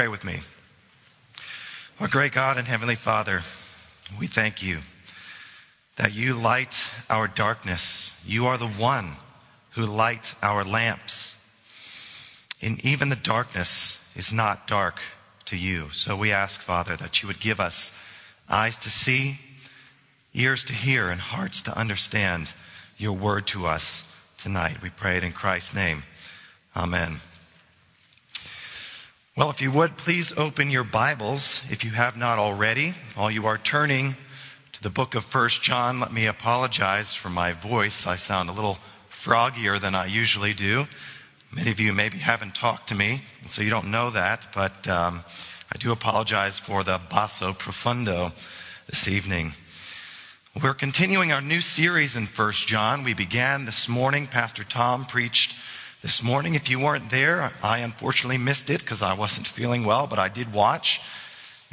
pray with me? Our great God and Heavenly Father, we thank you that you light our darkness. You are the one who light our lamps. And even the darkness is not dark to you. So we ask, Father, that you would give us eyes to see, ears to hear, and hearts to understand your word to us tonight. We pray it in Christ's name. Amen. Well, if you would, please open your Bibles if you have not already. While you are turning to the book of First John, let me apologize for my voice. I sound a little froggier than I usually do. Many of you maybe haven't talked to me, so you don't know that, but um, I do apologize for the basso profundo this evening. We're continuing our new series in First John. We began this morning. Pastor Tom preached this morning. If you weren't there, I unfortunately missed it because I wasn't feeling well, but I did watch.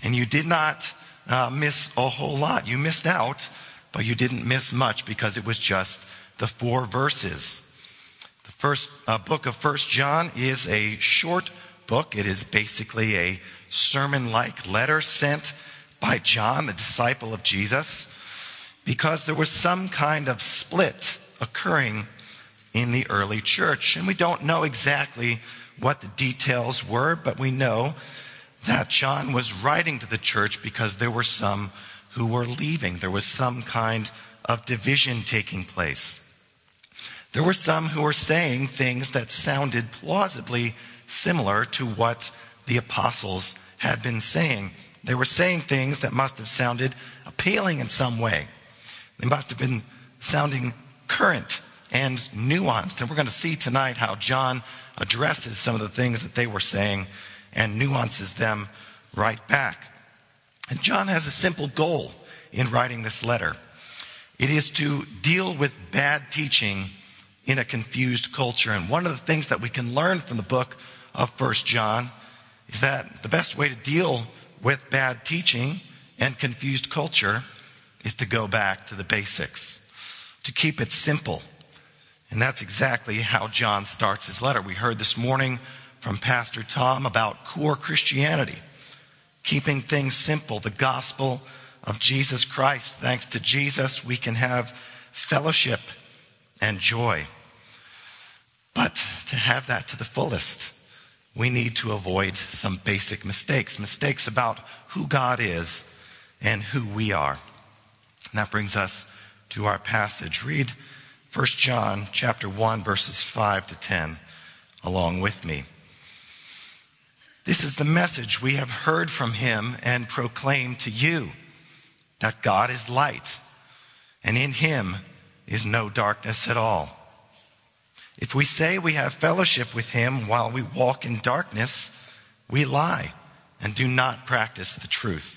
And you did not uh, miss a whole lot. You missed out, but you didn't miss much because it was just the four verses. The first uh, book of First John is a short book. It is basically a sermon-like letter sent by John, the disciple of Jesus, because there was some kind of split occurring in the early church. And we don't know exactly what the details were, but we know that John was writing to the church because there were some who were leaving. There was some kind of division taking place. There were some who were saying things that sounded plausibly similar to what the apostles had been saying. They were saying things that must have sounded appealing in some way. They must have been sounding current and nuanced. And we're going to see tonight how John addresses some of the things that they were saying and nuances them right back. And John has a simple goal in writing this letter it is to deal with bad teaching in a confused culture. And one of the things that we can learn from the book of First John is that the best way to deal with bad teaching and confused culture is to go back to the basics, to keep it simple and that's exactly how John starts his letter. We heard this morning from Pastor Tom about core Christianity, keeping things simple, the gospel of Jesus Christ. Thanks to Jesus, we can have fellowship and joy. But to have that to the fullest, we need to avoid some basic mistakes mistakes about who God is and who we are. And that brings us to our passage. Read 1 John chapter 1 verses 5 to 10 along with me. This is the message we have heard from him and proclaimed to you that God is light and in him is no darkness at all. If we say we have fellowship with him while we walk in darkness, we lie and do not practice the truth.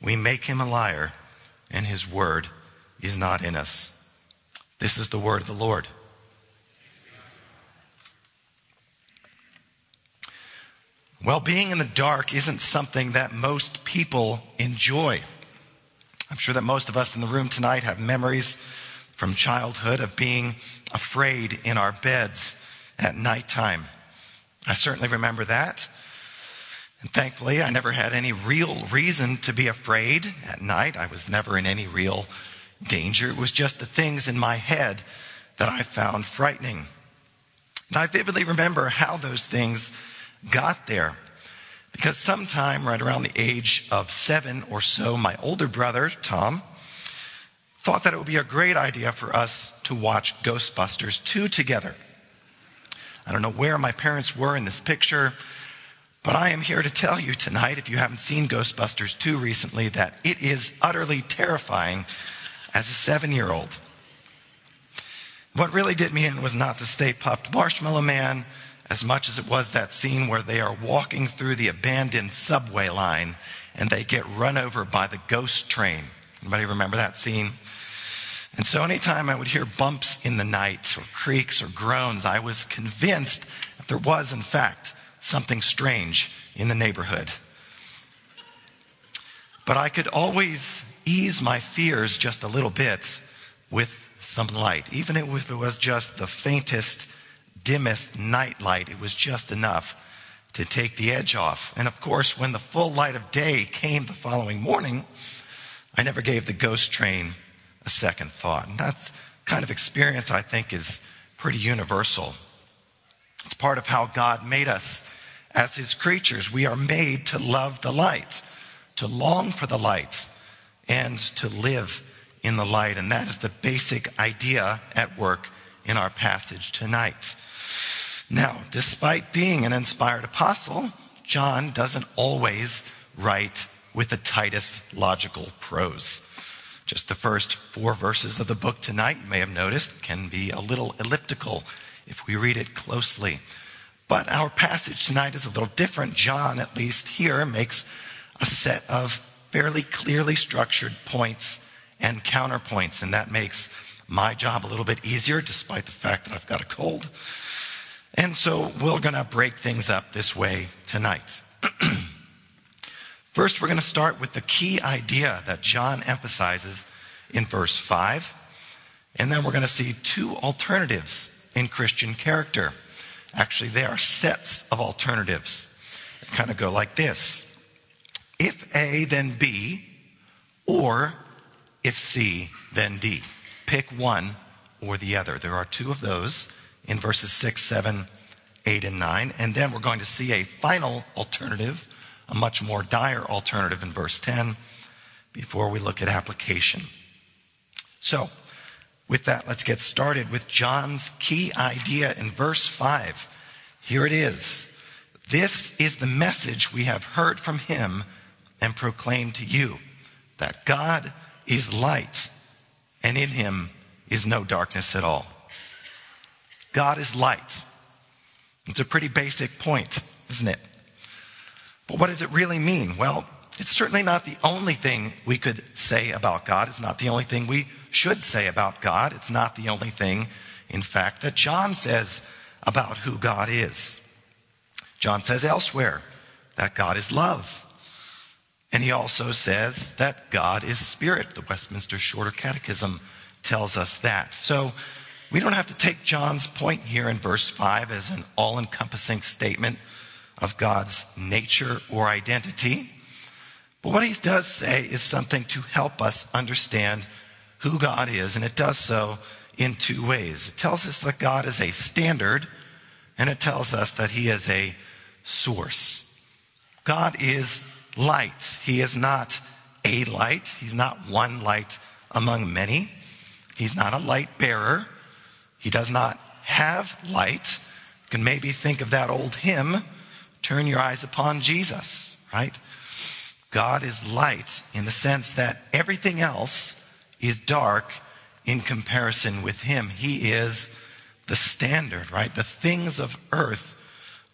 we make him a liar, and his word is not in us. This is the word of the Lord. Well, being in the dark isn't something that most people enjoy. I'm sure that most of us in the room tonight have memories from childhood of being afraid in our beds at nighttime. I certainly remember that. And thankfully, I never had any real reason to be afraid at night. I was never in any real danger. It was just the things in my head that I found frightening. And I vividly remember how those things got there. Because sometime right around the age of seven or so, my older brother, Tom, thought that it would be a great idea for us to watch Ghostbusters 2 together. I don't know where my parents were in this picture. But I am here to tell you tonight, if you haven't seen Ghostbusters 2 recently, that it is utterly terrifying as a seven year old. What really did me in was not the Stay Puft Marshmallow Man as much as it was that scene where they are walking through the abandoned subway line and they get run over by the ghost train. Anybody remember that scene? And so anytime I would hear bumps in the night or creaks or groans, I was convinced that there was, in fact, something strange in the neighborhood. But I could always ease my fears just a little bit with some light. Even if it was just the faintest, dimmest night light, it was just enough to take the edge off. And of course, when the full light of day came the following morning, I never gave the ghost train a second thought. And that's kind of experience I think is pretty universal. It's part of how God made us as his creatures. We are made to love the light, to long for the light, and to live in the light. And that is the basic idea at work in our passage tonight. Now, despite being an inspired apostle, John doesn't always write with the tightest logical prose. Just the first four verses of the book tonight, you may have noticed, can be a little elliptical if we read it closely. But our passage tonight is a little different. John, at least here, makes a set of fairly clearly structured points and counterpoints, and that makes my job a little bit easier, despite the fact that I've got a cold. And so we're going to break things up this way tonight. First, we're going to start with the key idea that John emphasizes in verse 5. And then we're going to see two alternatives in Christian character. Actually, they are sets of alternatives. They kind of go like this If A, then B, or if C, then D. Pick one or the other. There are two of those in verses 6, 7, 8, and 9. And then we're going to see a final alternative a much more dire alternative in verse 10 before we look at application. So, with that, let's get started with John's key idea in verse 5. Here it is. This is the message we have heard from him and proclaimed to you that God is light, and in him is no darkness at all. God is light. It's a pretty basic point, isn't it? But what does it really mean? Well, it's certainly not the only thing we could say about God. It's not the only thing we should say about God. It's not the only thing, in fact, that John says about who God is. John says elsewhere that God is love. And he also says that God is spirit. The Westminster Shorter Catechism tells us that. So we don't have to take John's point here in verse 5 as an all encompassing statement of God's nature or identity. But what he does say is something to help us understand who God is, and it does so in two ways. It tells us that God is a standard, and it tells us that he is a source. God is light. He is not a light, he's not one light among many. He's not a light bearer. He does not have light. You can maybe think of that old hymn turn your eyes upon Jesus, right? God is light in the sense that everything else is dark in comparison with Him. He is the standard, right? The things of earth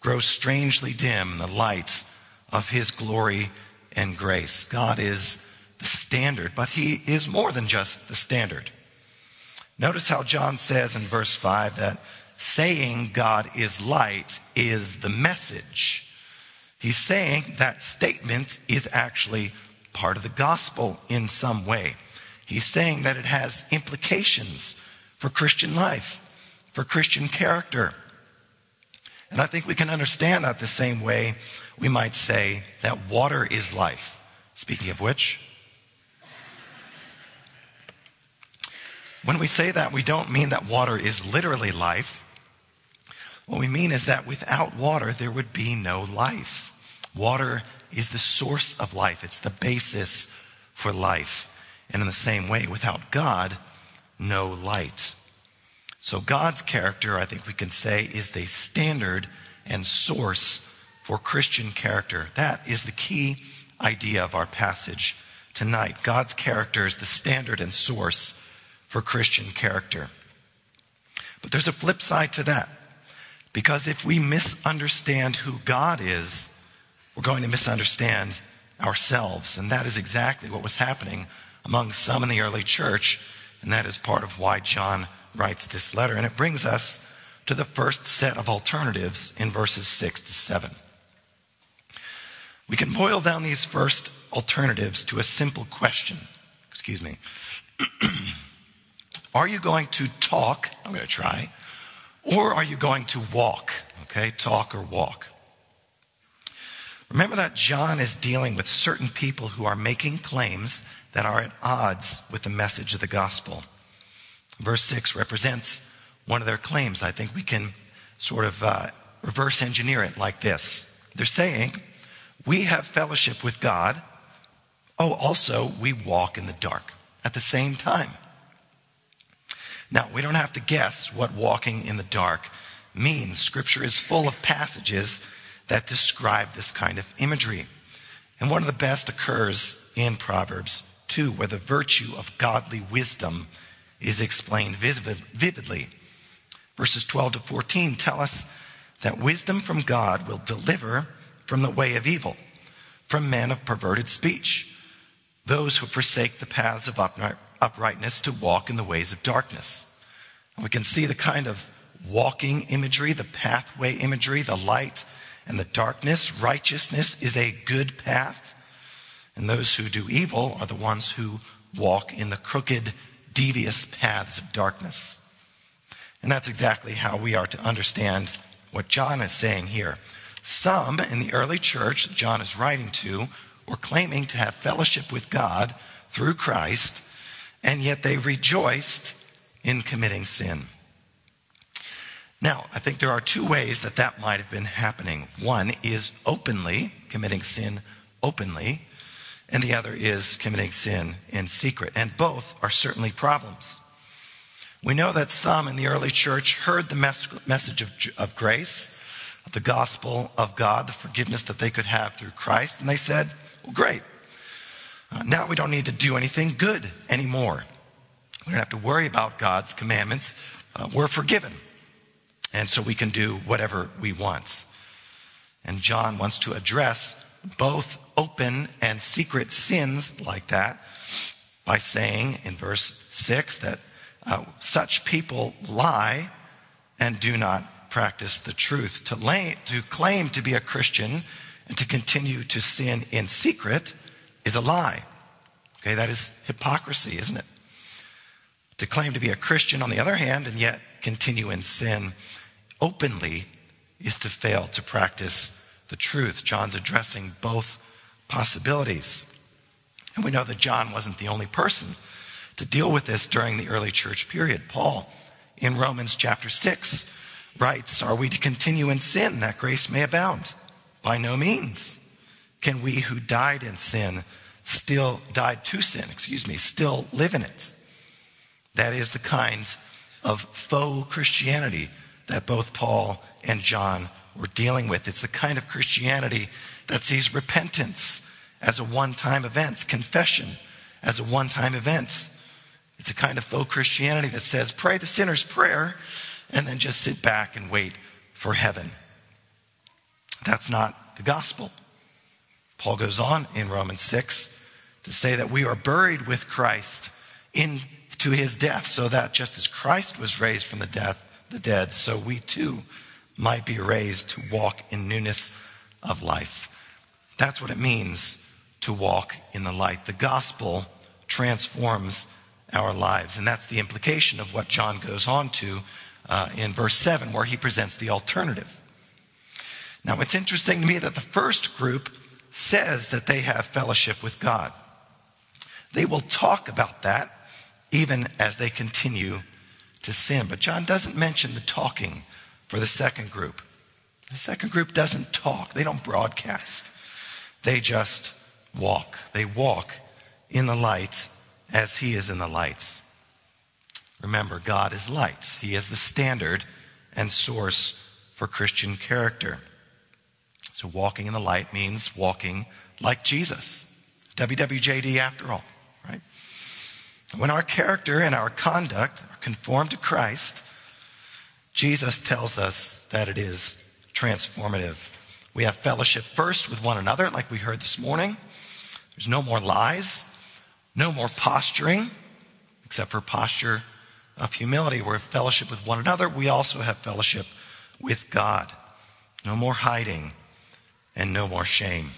grow strangely dim in the light of His glory and grace. God is the standard, but He is more than just the standard. Notice how John says in verse 5 that saying God is light is the message. He's saying that statement is actually part of the gospel in some way. He's saying that it has implications for Christian life, for Christian character. And I think we can understand that the same way we might say that water is life. Speaking of which, when we say that, we don't mean that water is literally life. What we mean is that without water, there would be no life. Water is the source of life, it's the basis for life. And in the same way, without God, no light. So, God's character, I think we can say, is the standard and source for Christian character. That is the key idea of our passage tonight. God's character is the standard and source for Christian character. But there's a flip side to that. Because if we misunderstand who God is, we're going to misunderstand ourselves. And that is exactly what was happening among some in the early church. And that is part of why John writes this letter. And it brings us to the first set of alternatives in verses 6 to 7. We can boil down these first alternatives to a simple question. Excuse me. are you going to talk? I'm going to try. Or are you going to walk? Okay, talk or walk. Remember that John is dealing with certain people who are making claims that are at odds with the message of the gospel. Verse 6 represents one of their claims. I think we can sort of uh, reverse engineer it like this. They're saying, We have fellowship with God. Oh, also, we walk in the dark at the same time. Now, we don't have to guess what walking in the dark means. Scripture is full of passages that describe this kind of imagery. And one of the best occurs in Proverbs 2, where the virtue of godly wisdom is explained vividly. Verses 12 to 14 tell us that wisdom from God will deliver from the way of evil, from men of perverted speech, those who forsake the paths of uprightness to walk in the ways of darkness. And we can see the kind of walking imagery, the pathway imagery, the light and the darkness. Righteousness is a good path, and those who do evil are the ones who walk in the crooked, devious paths of darkness. And that's exactly how we are to understand what John is saying here. Some in the early church that John is writing to were claiming to have fellowship with God through Christ, and yet they rejoiced in committing sin. Now, I think there are two ways that that might have been happening. One is openly committing sin openly, and the other is committing sin in secret. And both are certainly problems. We know that some in the early church heard the mes- message of, of grace, the gospel of God, the forgiveness that they could have through Christ, and they said, Well, great. Uh, now we don't need to do anything good anymore. We don't have to worry about God's commandments. Uh, we're forgiven. And so we can do whatever we want. And John wants to address both open and secret sins like that by saying in verse 6 that uh, such people lie and do not practice the truth. To, lay, to claim to be a Christian and to continue to sin in secret is a lie. Okay, that is hypocrisy, isn't it? To claim to be a Christian, on the other hand, and yet continue in sin openly is to fail to practice the truth. John's addressing both possibilities. And we know that John wasn't the only person to deal with this during the early church period. Paul, in Romans chapter 6, writes Are we to continue in sin that grace may abound? By no means. Can we who died in sin still died to sin, excuse me, still live in it? That is the kind of faux Christianity that both Paul and John were dealing with. It's the kind of Christianity that sees repentance as a one time event, confession as a one time event. It's a kind of faux Christianity that says, pray the sinner's prayer and then just sit back and wait for heaven. That's not the gospel. Paul goes on in Romans 6 to say that we are buried with Christ into his death, so that just as Christ was raised from the death, the dead, so we too might be raised to walk in newness of life. That's what it means to walk in the light. The gospel transforms our lives. And that's the implication of what John goes on to uh, in verse 7, where he presents the alternative. Now, it's interesting to me that the first group says that they have fellowship with God. They will talk about that even as they continue to sin. But John doesn't mention the talking for the second group. The second group doesn't talk, they don't broadcast. They just walk. They walk in the light as he is in the light. Remember, God is light, He is the standard and source for Christian character. So, walking in the light means walking like Jesus. WWJD, after all? When our character and our conduct are conformed to Christ, Jesus tells us that it is transformative. We have fellowship first with one another, like we heard this morning. There's no more lies, no more posturing, except for posture of humility. We're fellowship with one another. We also have fellowship with God. No more hiding and no more shame.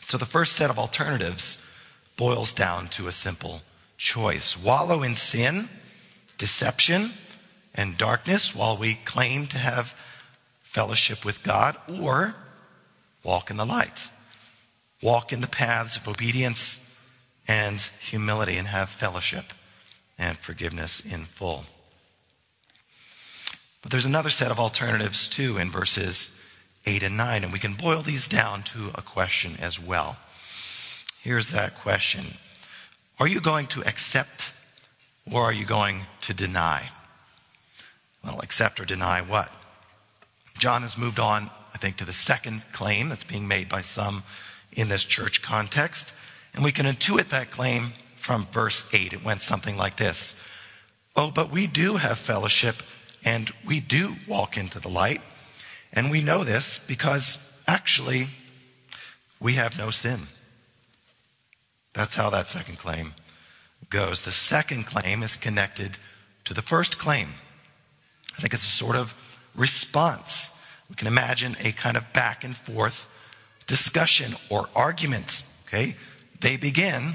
So the first set of alternatives boils down to a simple choice wallow in sin, deception, and darkness while we claim to have fellowship with God, or walk in the light. Walk in the paths of obedience and humility and have fellowship and forgiveness in full. But there's another set of alternatives too in verses 8 and 9, and we can boil these down to a question as well. Here's that question Are you going to accept or are you going to deny? Well, accept or deny what? John has moved on, I think, to the second claim that's being made by some in this church context. And we can intuit that claim from verse 8. It went something like this Oh, but we do have fellowship and we do walk into the light. And we know this because actually we have no sin. That's how that second claim goes. The second claim is connected to the first claim. I think it's a sort of response. We can imagine a kind of back and forth discussion or argument. Okay? They begin,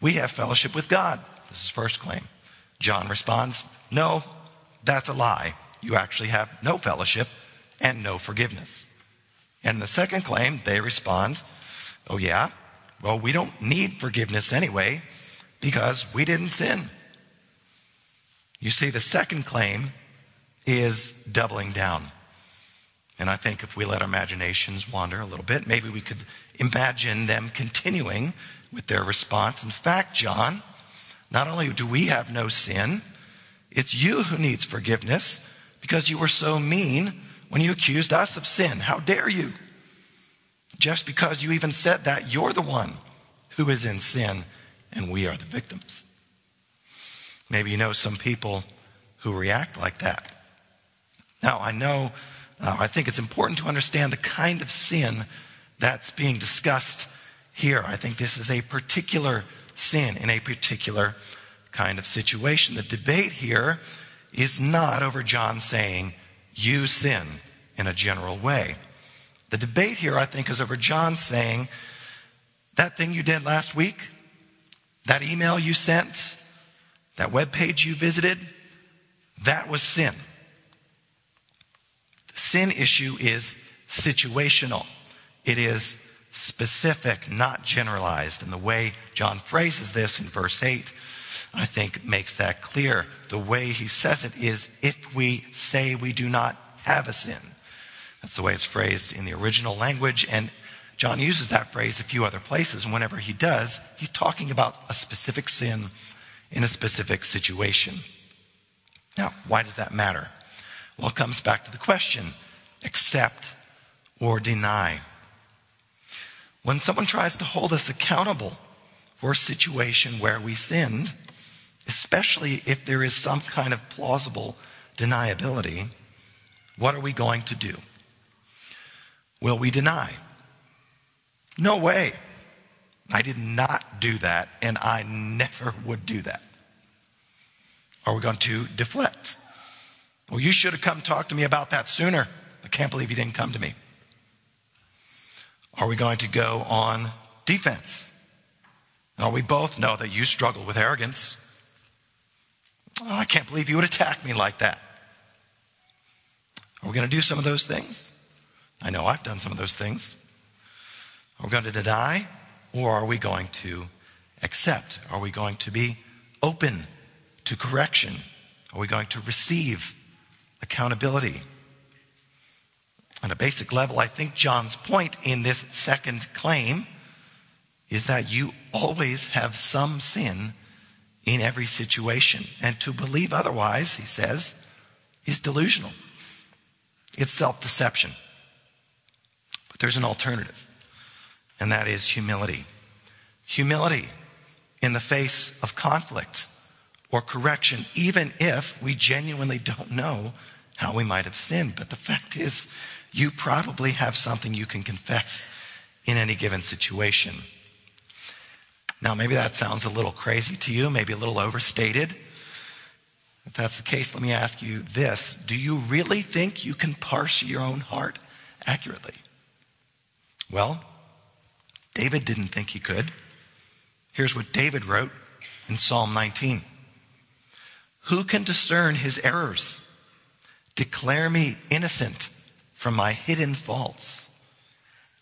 we have fellowship with God. This is first claim. John responds, No, that's a lie. You actually have no fellowship and no forgiveness. And the second claim, they respond, Oh, yeah? Well, we don't need forgiveness anyway because we didn't sin. You see, the second claim is doubling down. And I think if we let our imaginations wander a little bit, maybe we could imagine them continuing with their response. In fact, John, not only do we have no sin, it's you who needs forgiveness because you were so mean when you accused us of sin. How dare you? Just because you even said that, you're the one who is in sin and we are the victims. Maybe you know some people who react like that. Now, I know, uh, I think it's important to understand the kind of sin that's being discussed here. I think this is a particular sin in a particular kind of situation. The debate here is not over John saying, you sin in a general way. The debate here, I think, is over John saying, that thing you did last week, that email you sent, that web page you visited, that was sin The sin issue is situational, it is specific, not generalized. And the way John phrases this in verse 8, I think, makes that clear. The way he says it is if we say we do not have a sin. That's the way it's phrased in the original language. And John uses that phrase a few other places. And whenever he does, he's talking about a specific sin in a specific situation. Now, why does that matter? Well, it comes back to the question accept or deny. When someone tries to hold us accountable for a situation where we sinned, especially if there is some kind of plausible deniability, what are we going to do? Will we deny? No way. I did not do that, and I never would do that. Are we going to deflect? Well, you should have come talk to me about that sooner. I can't believe you didn't come to me. Are we going to go on defense? Now, we both know that you struggle with arrogance. Oh, I can't believe you would attack me like that. Are we going to do some of those things? I know I've done some of those things. Are we going to deny or are we going to accept? Are we going to be open to correction? Are we going to receive accountability. On a basic level, I think John's point in this second claim is that you always have some sin in every situation. And to believe otherwise, he says, is delusional. It's self deception. There's an alternative, and that is humility. Humility in the face of conflict or correction, even if we genuinely don't know how we might have sinned. But the fact is, you probably have something you can confess in any given situation. Now, maybe that sounds a little crazy to you, maybe a little overstated. If that's the case, let me ask you this Do you really think you can parse your own heart accurately? Well, David didn't think he could. Here's what David wrote in Psalm 19 Who can discern his errors? Declare me innocent from my hidden faults.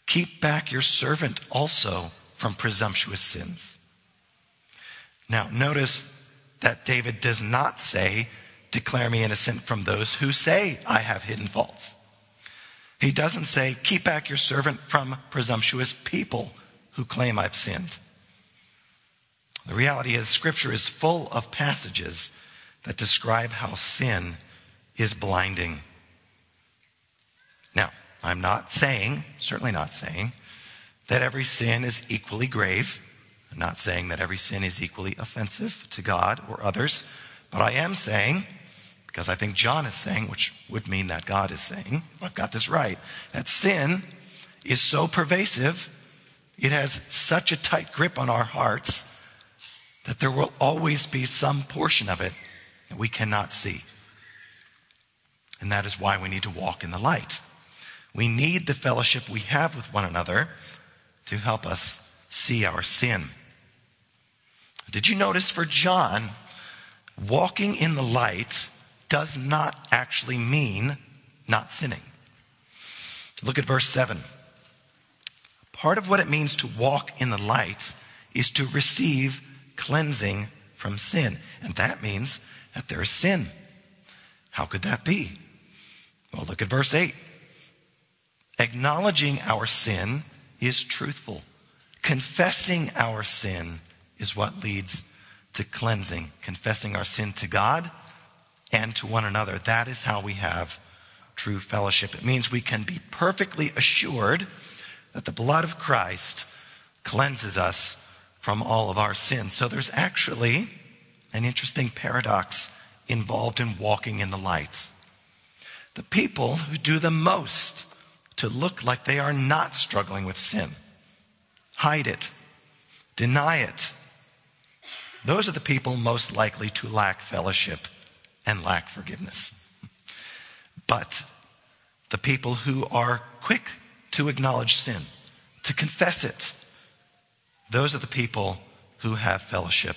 Keep back your servant also from presumptuous sins. Now, notice that David does not say, Declare me innocent from those who say I have hidden faults. He doesn't say, Keep back your servant from presumptuous people who claim I've sinned. The reality is, Scripture is full of passages that describe how sin is blinding. Now, I'm not saying, certainly not saying, that every sin is equally grave. I'm not saying that every sin is equally offensive to God or others, but I am saying, because I think John is saying, which would mean that God is saying, I've got this right, that sin is so pervasive, it has such a tight grip on our hearts that there will always be some portion of it that we cannot see. And that is why we need to walk in the light. We need the fellowship we have with one another to help us see our sin. Did you notice for John, walking in the light does not actually mean not sinning? Look at verse 7. Part of what it means to walk in the light is to receive cleansing from sin. And that means that there is sin. How could that be? Well, look at verse 8. Acknowledging our sin is truthful. Confessing our sin is what leads to cleansing, confessing our sin to God and to one another. That is how we have true fellowship. It means we can be perfectly assured that the blood of Christ cleanses us from all of our sins. So there's actually an interesting paradox involved in walking in the light. The people who do the most to look like they are not struggling with sin, hide it, deny it, those are the people most likely to lack fellowship and lack forgiveness. But the people who are quick to acknowledge sin, to confess it, those are the people who have fellowship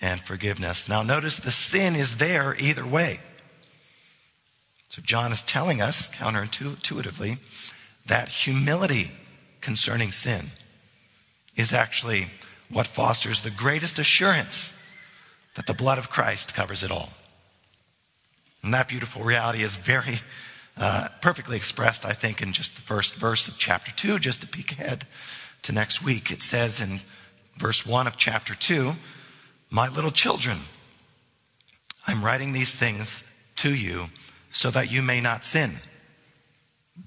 and forgiveness. Now, notice the sin is there either way. So, John is telling us counterintuitively that humility concerning sin is actually what fosters the greatest assurance that the blood of Christ covers it all. And that beautiful reality is very uh, perfectly expressed, I think, in just the first verse of chapter 2, just to peek ahead to next week. It says in verse 1 of chapter 2 My little children, I'm writing these things to you so that you may not sin.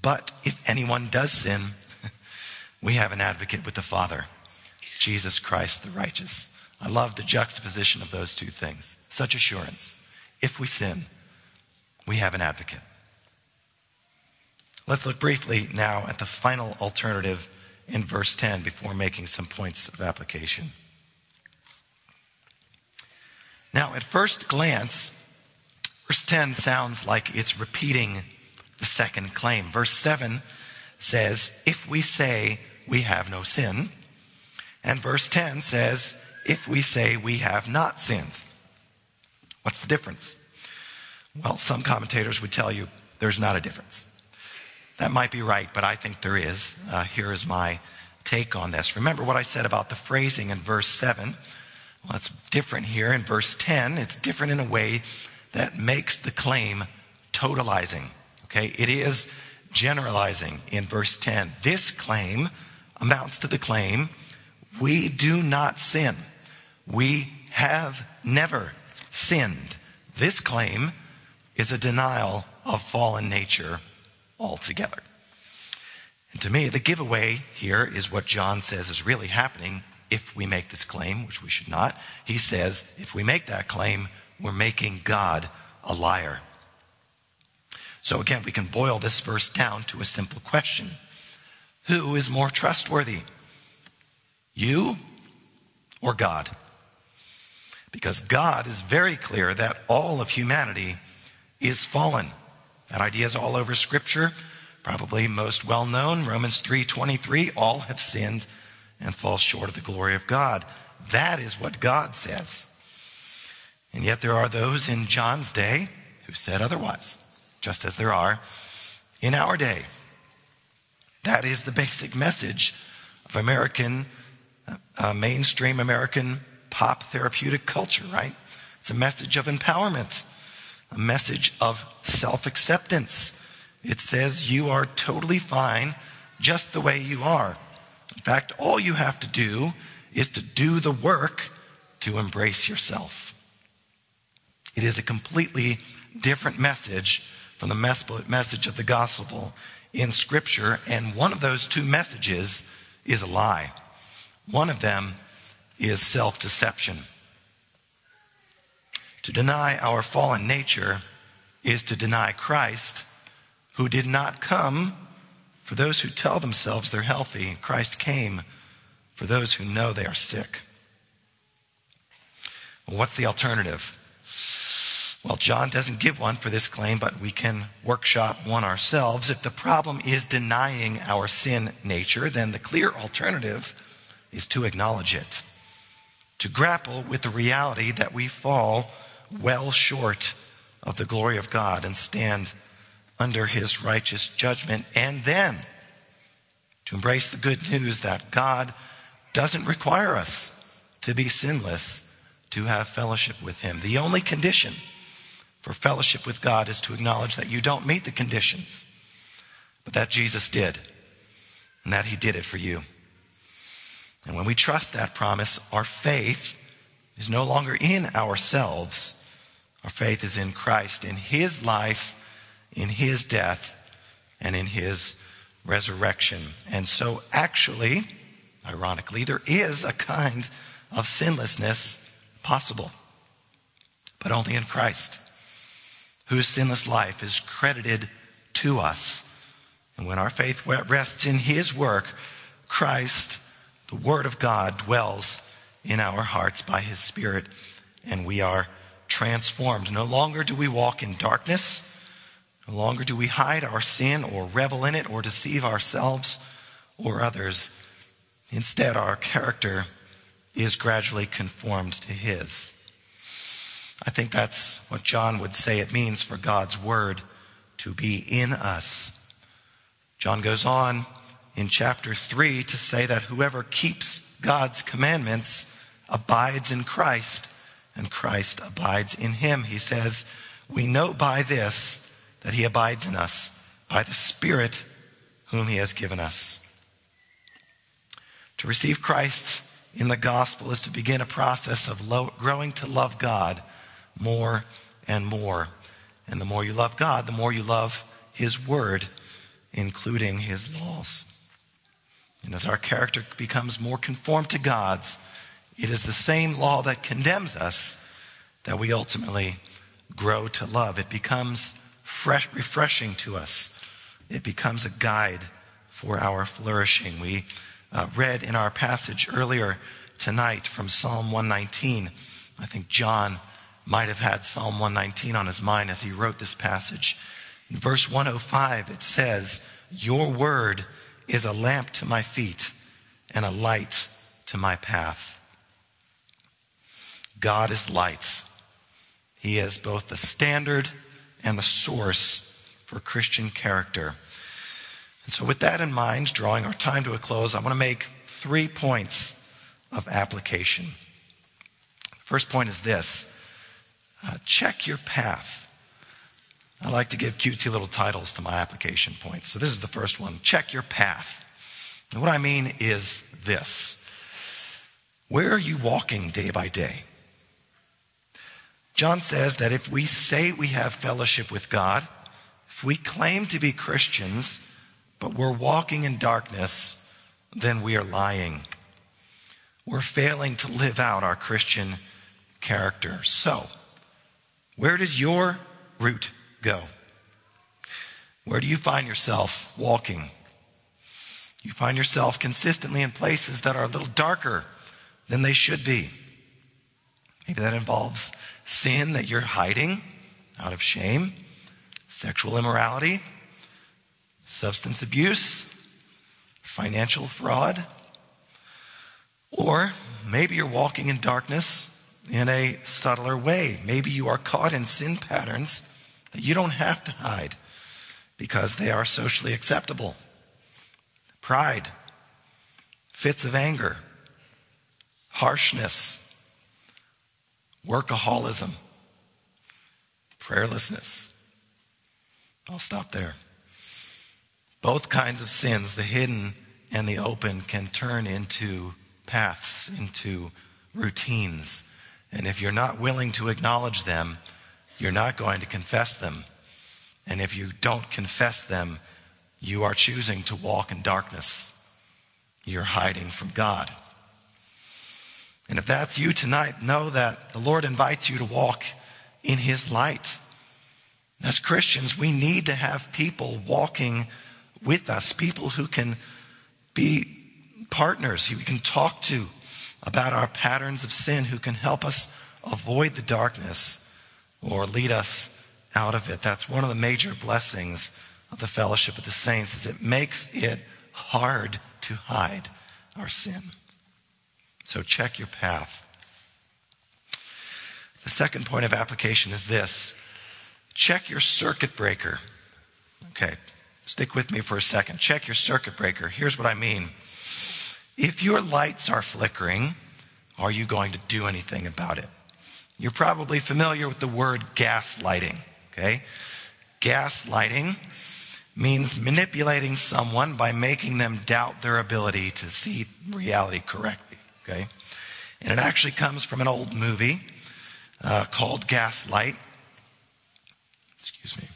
But if anyone does sin, we have an advocate with the Father Jesus Christ the righteous. I love the juxtaposition of those two things. Such assurance. If we sin, we have an advocate. Let's look briefly now at the final alternative in verse 10 before making some points of application. Now, at first glance, verse 10 sounds like it's repeating the second claim. Verse 7 says, If we say we have no sin, and verse 10 says, if we say we have not sinned. What's the difference? Well, some commentators would tell you there's not a difference. That might be right, but I think there is. Uh, here is my take on this. Remember what I said about the phrasing in verse 7? Well, it's different here in verse 10. It's different in a way that makes the claim totalizing. Okay? It is generalizing in verse 10. This claim amounts to the claim we do not sin. We have never sinned. This claim is a denial of fallen nature altogether. And to me, the giveaway here is what John says is really happening if we make this claim, which we should not. He says if we make that claim, we're making God a liar. So again, we can boil this verse down to a simple question Who is more trustworthy? You or God? Because God is very clear that all of humanity is fallen. That idea is all over Scripture. Probably most well known, Romans 3:23, all have sinned and fall short of the glory of God. That is what God says. And yet there are those in John's day who said otherwise, just as there are in our day. That is the basic message of American, uh, mainstream American pop therapeutic culture, right? It's a message of empowerment, a message of self acceptance, it says you are totally fine just the way you are. In fact, all you have to do is to do the work to embrace yourself. It is a completely different message from the message of the gospel in Scripture, and one of those two messages is a lie. One of them is self deception. To deny our fallen nature is to deny Christ who did not come for those who tell themselves they're healthy. Christ came for those who know they are sick. Well, what's the alternative? Well, John doesn't give one for this claim, but we can workshop one ourselves. If the problem is denying our sin nature, then the clear alternative is to acknowledge it, to grapple with the reality that we fall well short of the glory of God and stand under his righteous judgment, and then to embrace the good news that God doesn't require us to be sinless to have fellowship with him. The only condition for fellowship with God is to acknowledge that you don't meet the conditions, but that Jesus did, and that he did it for you. And when we trust that promise, our faith is no longer in ourselves. Our faith is in Christ, in his life in his death and in his resurrection. And so, actually, ironically, there is a kind of sinlessness possible, but only in Christ, whose sinless life is credited to us. And when our faith rests in his work, Christ, the Word of God, dwells in our hearts by his Spirit, and we are transformed. No longer do we walk in darkness no longer do we hide our sin or revel in it or deceive ourselves or others. Instead, our character is gradually conformed to His. I think that's what John would say it means for God's Word to be in us. John goes on in chapter 3 to say that whoever keeps God's commandments abides in Christ, and Christ abides in him. He says, We know by this that he abides in us by the Spirit whom he has given us. To receive Christ in the gospel is to begin a process of lo- growing to love God more and more. And the more you love God, the more you love his word, including his laws. And as our character becomes more conformed to God's, it is the same law that condemns us that we ultimately grow to love. It becomes fresh, refreshing to us. It becomes a guide for our flourishing. We uh, read in our passage earlier tonight from Psalm 119. I think John might have had Psalm 119 on his mind as he wrote this passage. In verse 105, it says, Your word is a lamp to my feet and a light to my path. God is light. He is both the standard and the source for Christian character. And so, with that in mind, drawing our time to a close, I want to make three points of application. The first point is this uh, check your path. I like to give cutesy little titles to my application points. So, this is the first one check your path. And what I mean is this Where are you walking day by day? John says that if we say we have fellowship with God, if we claim to be Christians, but we're walking in darkness, then we are lying. we're failing to live out our Christian character. So, where does your route go? Where do you find yourself walking? You find yourself consistently in places that are a little darker than they should be. Maybe that involves sin that you're hiding out of shame, sexual immorality, substance abuse, financial fraud, or maybe you're walking in darkness in a subtler way. Maybe you are caught in sin patterns that you don't have to hide because they are socially acceptable. Pride, fits of anger, harshness, workaholism, prayerlessness. I'll stop there. Both kinds of sins, the hidden and the open, can turn into paths, into routines. And if you're not willing to acknowledge them, you're not going to confess them. And if you don't confess them, you are choosing to walk in darkness. You're hiding from God. And if that's you tonight, know that the Lord invites you to walk in His light. As Christians, we need to have people walking with us, people who can be partners, who we can talk to about our patterns of sin, who can help us avoid the darkness or lead us out of it. That's one of the major blessings of the fellowship of the saints is it makes it hard to hide our sin. So check your path. The second point of application is this. Check your circuit breaker. Okay, stick with me for a second. Check your circuit breaker. Here's what I mean. If your lights are flickering, are you going to do anything about it? You're probably familiar with the word gaslighting, okay? Gaslighting means manipulating someone by making them doubt their ability to see reality correctly, okay? And it actually comes from an old movie uh, called Gaslight. Excuse me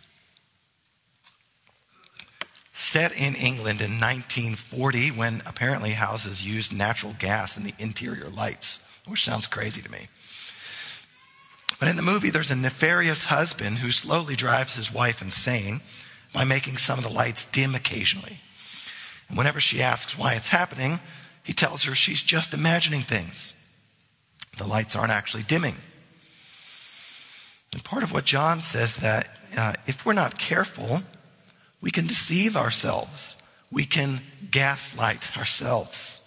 set in England in 1940 when apparently houses used natural gas in the interior lights, which sounds crazy to me. But in the movie, there's a nefarious husband who slowly drives his wife insane by making some of the lights dim occasionally. And whenever she asks why it's happening, he tells her she's just imagining things. The lights aren't actually dimming. And part of what John says that uh, if we're not careful, we can deceive ourselves. We can gaslight ourselves.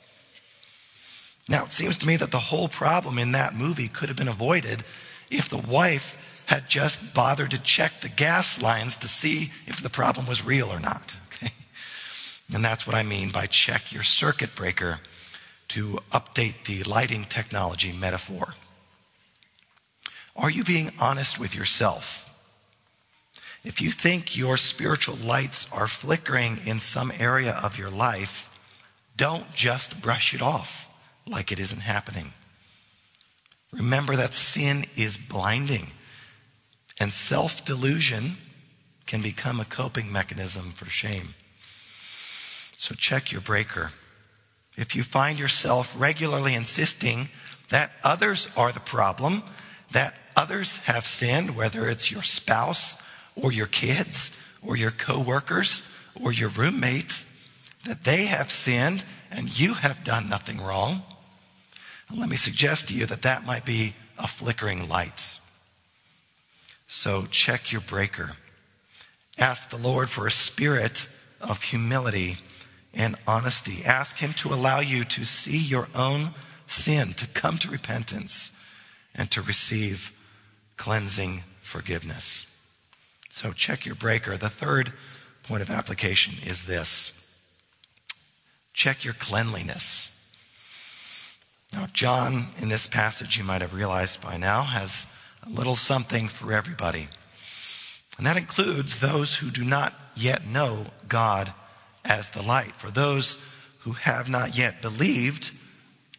Now, it seems to me that the whole problem in that movie could have been avoided if the wife had just bothered to check the gas lines to see if the problem was real or not. And that's what I mean by check your circuit breaker to update the lighting technology metaphor. Are you being honest with yourself? If you think your spiritual lights are flickering in some area of your life, don't just brush it off like it isn't happening. Remember that sin is blinding, and self delusion can become a coping mechanism for shame. So check your breaker. If you find yourself regularly insisting that others are the problem, that others have sinned, whether it's your spouse, or your kids or your coworkers or your roommates that they have sinned and you have done nothing wrong. And let me suggest to you that that might be a flickering light. So check your breaker. Ask the Lord for a spirit of humility and honesty. Ask Him to allow you to see your own sin, to come to repentance, and to receive cleansing forgiveness. So check your breaker. The third point of application is this check your cleanliness. Now, John, in this passage, you might have realized by now, has a little something for everybody. And that includes those who do not yet know God as the light, for those who have not yet believed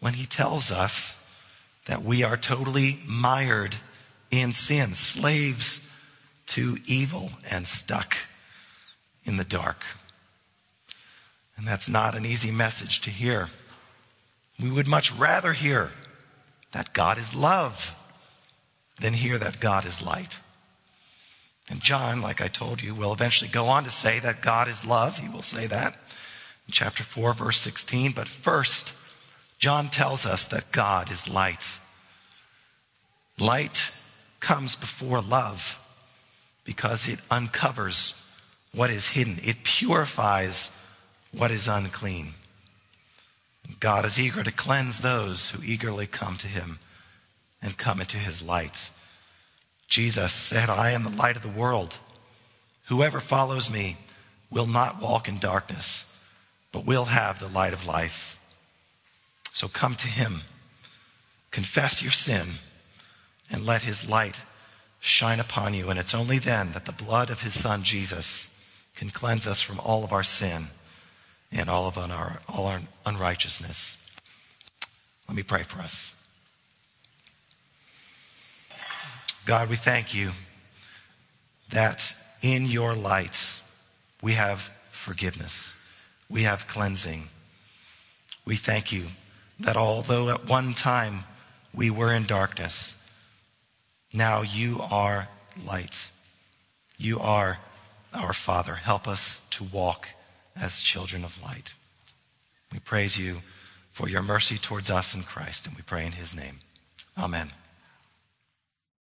when he tells us that we are totally mired in sin, slaves to evil and stuck in the dark. And that's not an easy message to hear. We would much rather hear that God is love than hear that God is light. And John, like I told you, will eventually go on to say that God is love. He will say that in chapter 4, verse 16. But first, John tells us that God is light. Light comes before love because it uncovers what is hidden, it purifies what is unclean. God is eager to cleanse those who eagerly come to him and come into his light. Jesus said, I am the light of the world. Whoever follows me will not walk in darkness, but will have the light of life. So come to him, confess your sin, and let his light shine upon you. And it's only then that the blood of his son, Jesus, can cleanse us from all of our sin and all of our, all our unrighteousness. Let me pray for us. God, we thank you that in your light we have forgiveness, we have cleansing. We thank you that although at one time we were in darkness, now you are light. You are our Father. Help us to walk as children of light. We praise you for your mercy towards us in Christ, and we pray in his name. Amen.